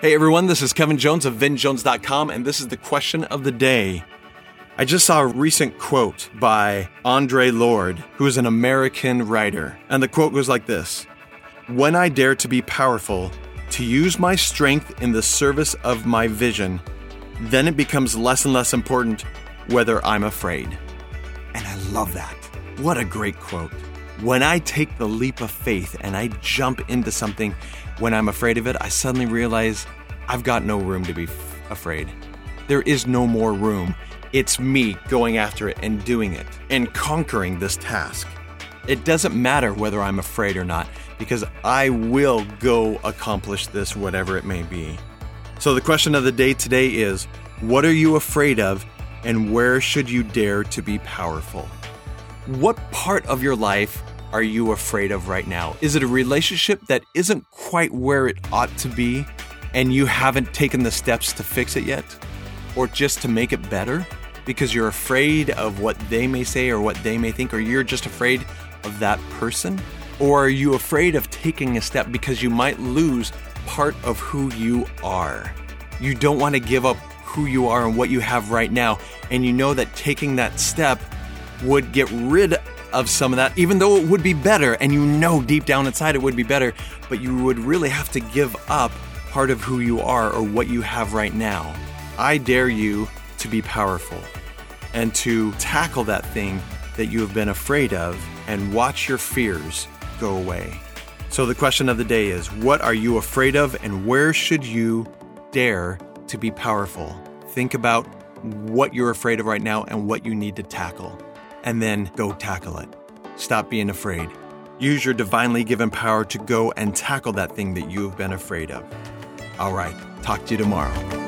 Hey everyone, this is Kevin Jones of VinJones.com, and this is the question of the day. I just saw a recent quote by Audre Lorde, who is an American writer, and the quote goes like this When I dare to be powerful, to use my strength in the service of my vision, then it becomes less and less important whether I'm afraid. And I love that. What a great quote. When I take the leap of faith and I jump into something when I'm afraid of it, I suddenly realize I've got no room to be f- afraid. There is no more room. It's me going after it and doing it and conquering this task. It doesn't matter whether I'm afraid or not because I will go accomplish this, whatever it may be. So, the question of the day today is what are you afraid of and where should you dare to be powerful? What part of your life are you afraid of right now? Is it a relationship that isn't quite where it ought to be and you haven't taken the steps to fix it yet? Or just to make it better? Because you're afraid of what they may say or what they may think, or you're just afraid of that person? Or are you afraid of taking a step because you might lose part of who you are? You don't want to give up who you are and what you have right now, and you know that taking that step would get rid of some of that, even though it would be better, and you know deep down inside it would be better, but you would really have to give up part of who you are or what you have right now. I dare you to be powerful and to tackle that thing that you have been afraid of and watch your fears go away. So, the question of the day is what are you afraid of, and where should you dare to be powerful? Think about what you're afraid of right now and what you need to tackle, and then go tackle it. Stop being afraid. Use your divinely given power to go and tackle that thing that you have been afraid of. All right, talk to you tomorrow.